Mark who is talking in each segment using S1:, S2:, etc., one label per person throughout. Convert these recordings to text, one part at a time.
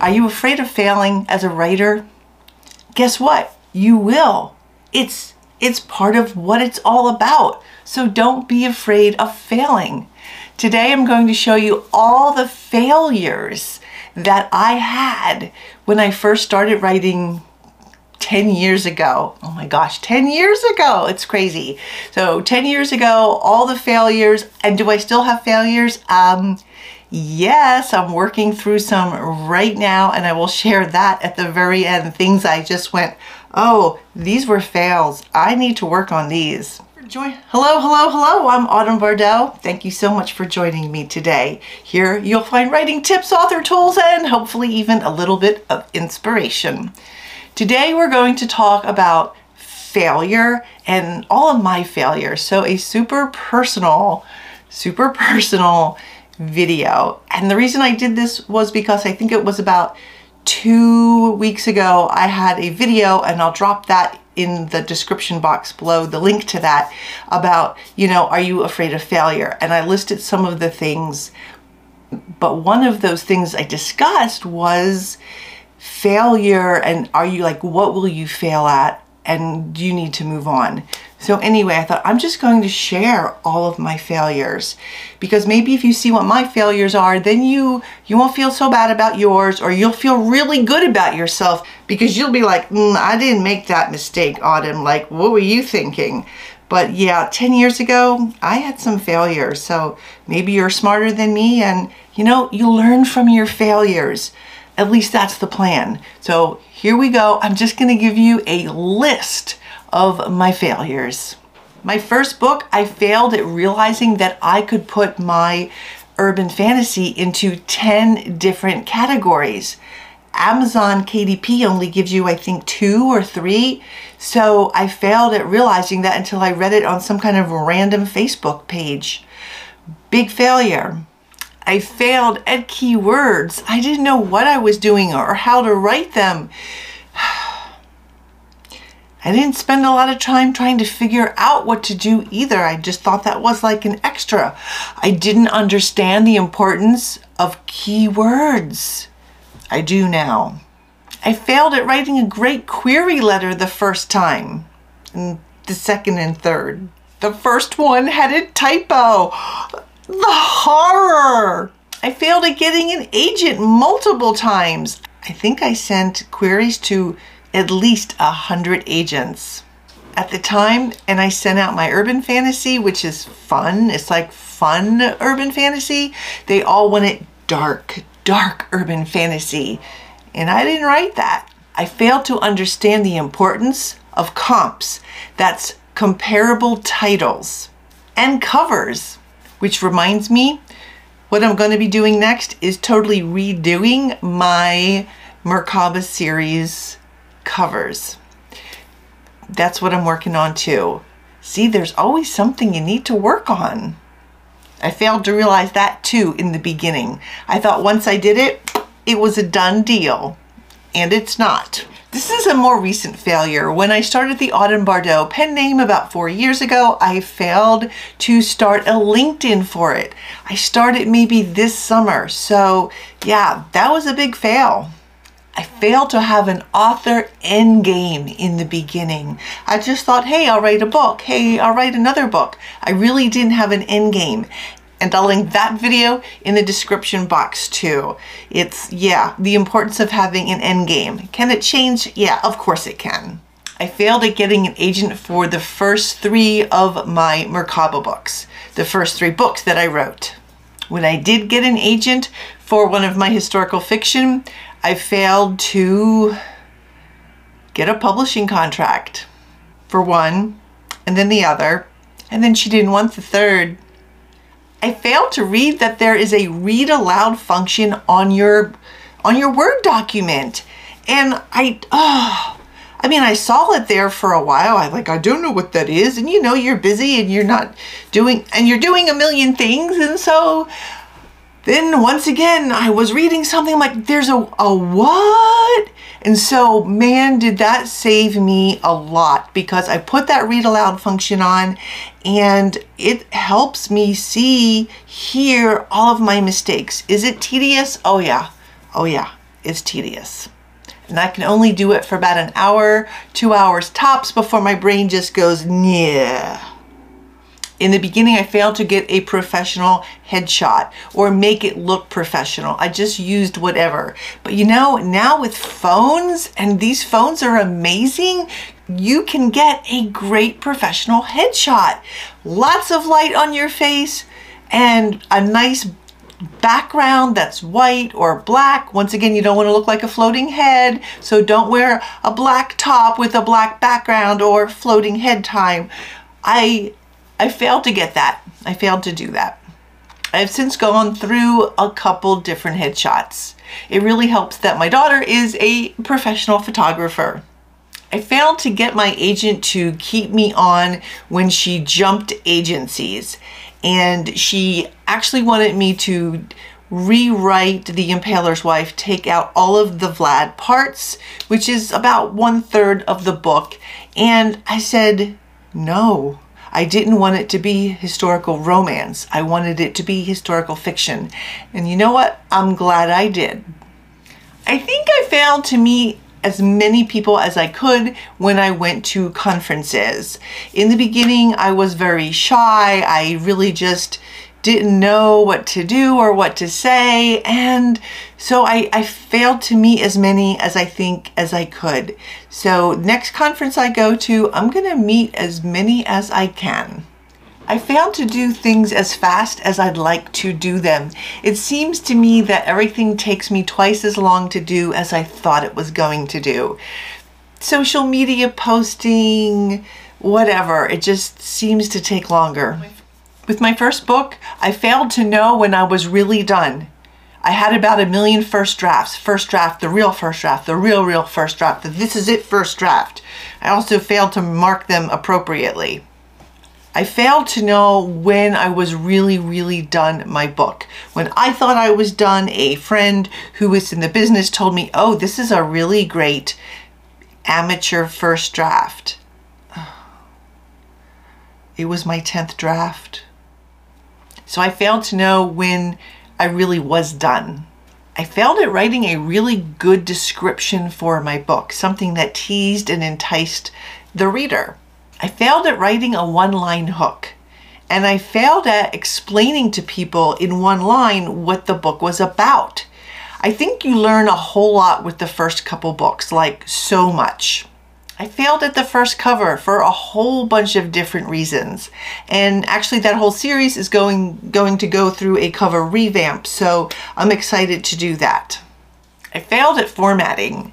S1: Are you afraid of failing as a writer? Guess what? You will. It's it's part of what it's all about. So don't be afraid of failing. Today I'm going to show you all the failures that I had when I first started writing 10 years ago. Oh my gosh, 10 years ago. It's crazy. So 10 years ago, all the failures. And do I still have failures? Um, yes, I'm working through some right now and I will share that at the very end. Things I just went, oh, these were fails. I need to work on these. Join. Hello, hello, hello. I'm Autumn Bardot. Thank you so much for joining me today. Here you'll find writing tips, author tools, and hopefully even a little bit of inspiration. Today we're going to talk about failure and all of my failures. So a super personal, super personal video. And the reason I did this was because I think it was about two weeks ago, I had a video and I'll drop that in the description box below, the link to that about, you know, are you afraid of failure? And I listed some of the things, but one of those things I discussed was failure and are you like, what will you fail at? And you need to move on? So anyway, I thought I'm just going to share all of my failures because maybe if you see what my failures are, then you you won't feel so bad about yours or you'll feel really good about yourself because you'll be like, mm, I didn't make that mistake, Autumn. Like, what were you thinking? But yeah, 10 years ago, I had some failures. So maybe you're smarter than me and you know, you learn from your failures. At least that's the plan. So here we go. I'm just to give you a list of my failures. My first book, I failed at realizing that I could put my urban fantasy into 10 different categories. Amazon KDP only gives you, I think, two or three. So I failed at realizing that until I read it on some kind of random Facebook page. Big failure. I failed at keywords. I didn't know what I was doing or how to write them. I didn't spend a lot of time trying to figure out what to do either. I just thought that was like an extra. I didn't understand the importance of keywords. I do now. I failed at writing a great query letter the first time, and the second and third. The first one had a typo. The horror! I failed at getting an agent multiple times. I think I sent queries to at least a hundred agents at the time and I sent out my urban fantasy which is fun. It's like fun urban fantasy. They all wanted dark dark urban fantasy and I didn't write that. I failed to understand the importance of comps. That's comparable titles and covers which reminds me what I'm going to be doing next is totally redoing my Merkaba series covers. That's what I'm working on too. See, there's always something you need to work on. I failed to realize that too in the beginning. I thought once I did it, it was a done deal. And it's not. This is a more recent failure. When I started the Autumn Bardot pen name about four years ago, I failed to start a LinkedIn for it. I started maybe this summer. So yeah, that was a big fail. I failed to have an author end game in the beginning. I just thought, hey, I'll write a book. Hey, I'll write another book. I really didn't have an end game. And I'll link that video in the description box too. It's, yeah, the importance of having an end game. Can it change? Yeah, of course it can. I failed at getting an agent for the first three of my Merkaba books, the first three books that I wrote. When I did get an agent for one of my historical fiction, I failed to get a publishing contract for one, and then the other, and then she didn't want the third. I failed to read that there is a read aloud function on your on your Word document. And I oh I mean, I saw it there for a while. I like, I don't know what that is. And you know, you're busy and you're not doing, and you're doing a million things. And so then once again, I was reading something like, there's a, a what? And so, man, did that save me a lot because I put that read aloud function on and it helps me see, hear all of my mistakes. Is it tedious? Oh, yeah. Oh, yeah. it's tedious. And I can only do it for about an hour, two hours tops before my brain just goes, yeah. In the beginning, I failed to get a professional headshot or make it look professional. I just used whatever. But you know, now with phones, and these phones are amazing, you can get a great professional headshot. Lots of light on your face and a nice background that's white or black. Once again, you don't want to look like a floating head, so don't wear a black top with a black background or floating head time. I I failed to get that. I failed to do that. I have since gone through a couple different headshots. It really helps that my daughter is a professional photographer. I failed to get my agent to keep me on when she jumped agencies. And she actually wanted me to rewrite The Impaler's Wife, take out all of the Vlad parts, which is about one third of the book. And I said, no. I didn't want it to be historical romance. I wanted it to be historical fiction. And you know what? I'm glad I did. I think I failed to meet as many people as I could when I went to conferences. In the beginning, I was very shy. I really just didn't know what to do or what to say. And so I, I failed to meet as many as I think as I could. So next conference I go to, I'm going to meet as many as I can. I failed to do things as fast as I'd like to do them. It seems to me that everything takes me twice as long to do as I thought it was going to do. Social media posting, whatever, it just seems to take longer. Oh With my first book, I failed to know when I was really done. I had about a million first drafts. First draft, the real first draft, the real, real first draft, the this is it first draft. I also failed to mark them appropriately. I failed to know when I was really, really done my book. When I thought I was done, a friend who was in the business told me, oh, this is a really great amateur first draft. It was my 10th draft. So I failed to know when I really was done. I failed at writing a really good description for my book, something that teased and enticed the reader. I failed at writing a one line hook. And I failed at explaining to people in one line what the book was about. I think you learn a whole lot with the first couple books, like so much. I failed at the first cover for a whole bunch of different reasons. And actually that whole series is going, going to go through a cover revamp, so I'm excited to do that. I failed at formatting.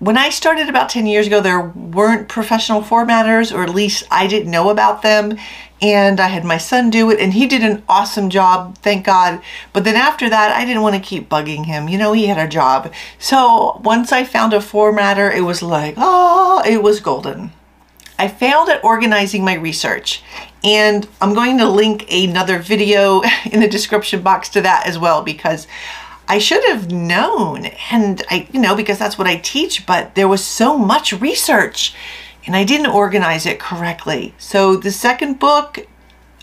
S1: When I started about 10 years ago, there weren't professional formatters, or at least I didn't know about them and I had my son do it and he did an awesome job, thank God. But then after that, I didn't want to keep bugging him. You know, he had a job. So once I found a formatter, it was like, oh, it was golden. I failed at organizing my research and I'm going to link another video in the description box to that as well because I should have known and I, you know, because that's what I teach, but there was so much research and I didn't organize it correctly. So the second book,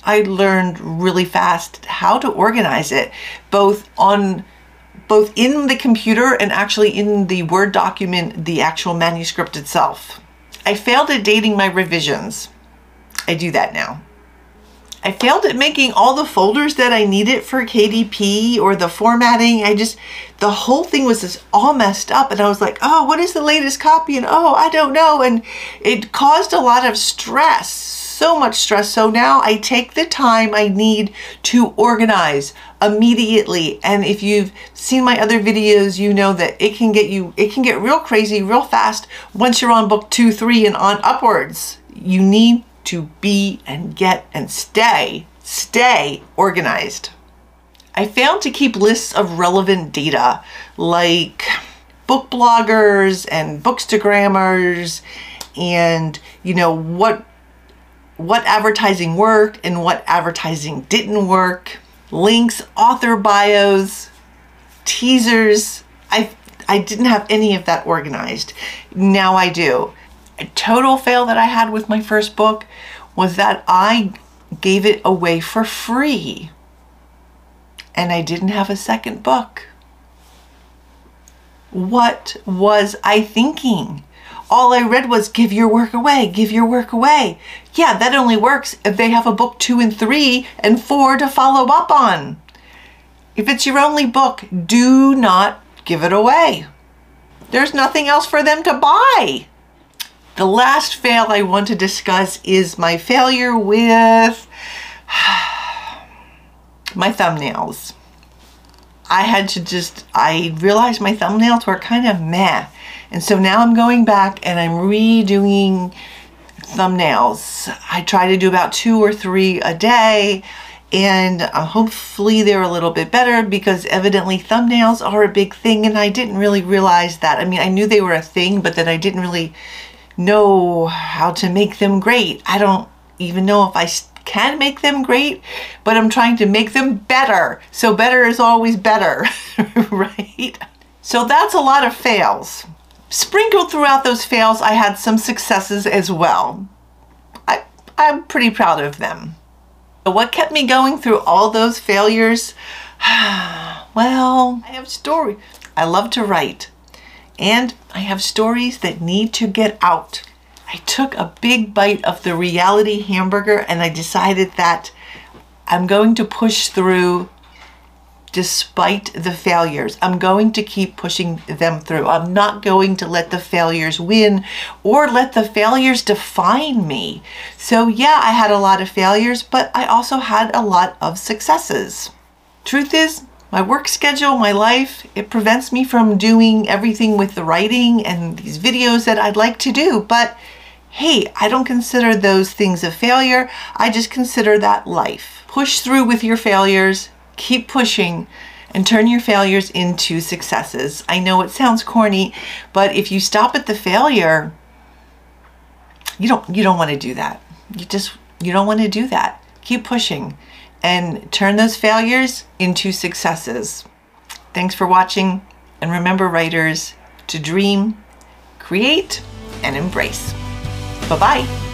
S1: I learned really fast how to organize it, both on both in the computer and actually in the Word document, the actual manuscript itself. I failed at dating my revisions. I do that now. I failed at making all the folders that I needed for KDP or the formatting. I just, the whole thing was just all messed up. And I was like, oh, what is the latest copy? And oh, I don't know. And it caused a lot of stress, so much stress. So now I take the time I need to organize immediately. And if you've seen my other videos, you know that it can get you, it can get real crazy real fast once you're on book two, three, and on upwards. You need to be and get and stay, stay organized. I found to keep lists of relevant data like book bloggers and bookstagrammers and you know what what advertising worked and what advertising didn't work, links, author bios, teasers. I I didn't have any of that organized. Now I do total fail that I had with my first book was that I gave it away for free and I didn't have a second book. What was I thinking? All I read was give your work away, give your work away. Yeah, that only works if they have a book two and three and four to follow up on. If it's your only book, do not give it away. There's nothing else for them to buy. The last fail I want to discuss is my failure with my thumbnails. I had to just, I realized my thumbnails were kind of meh. And so now I'm going back and I'm redoing thumbnails. I try to do about two or three a day and uh, hopefully they're a little bit better because evidently thumbnails are a big thing and I didn't really realize that. I mean, I knew they were a thing, but that I didn't really know how to make them great. I don't even know if I can make them great, but I'm trying to make them better. So better is always better, right? So that's a lot of fails. Sprinkled throughout those fails, I had some successes as well. I, I'm pretty proud of them. What kept me going through all those failures? well, I have story. I love to write and I have stories that need to get out. I took a big bite of the reality hamburger and I decided that I'm going to push through despite the failures. I'm going to keep pushing them through. I'm not going to let the failures win or let the failures define me. So yeah, I had a lot of failures, but I also had a lot of successes. Truth is, my work schedule, my life, it prevents me from doing everything with the writing and these videos that I'd like to do. But hey, I don't consider those things a failure. I just consider that life. Push through with your failures, keep pushing, and turn your failures into successes. I know it sounds corny, but if you stop at the failure, you don't you don't want to do that. You just you don't want to do that. Keep pushing and turn those failures into successes. Thanks for watching, and remember, writers, to dream, create, and embrace. Bye bye.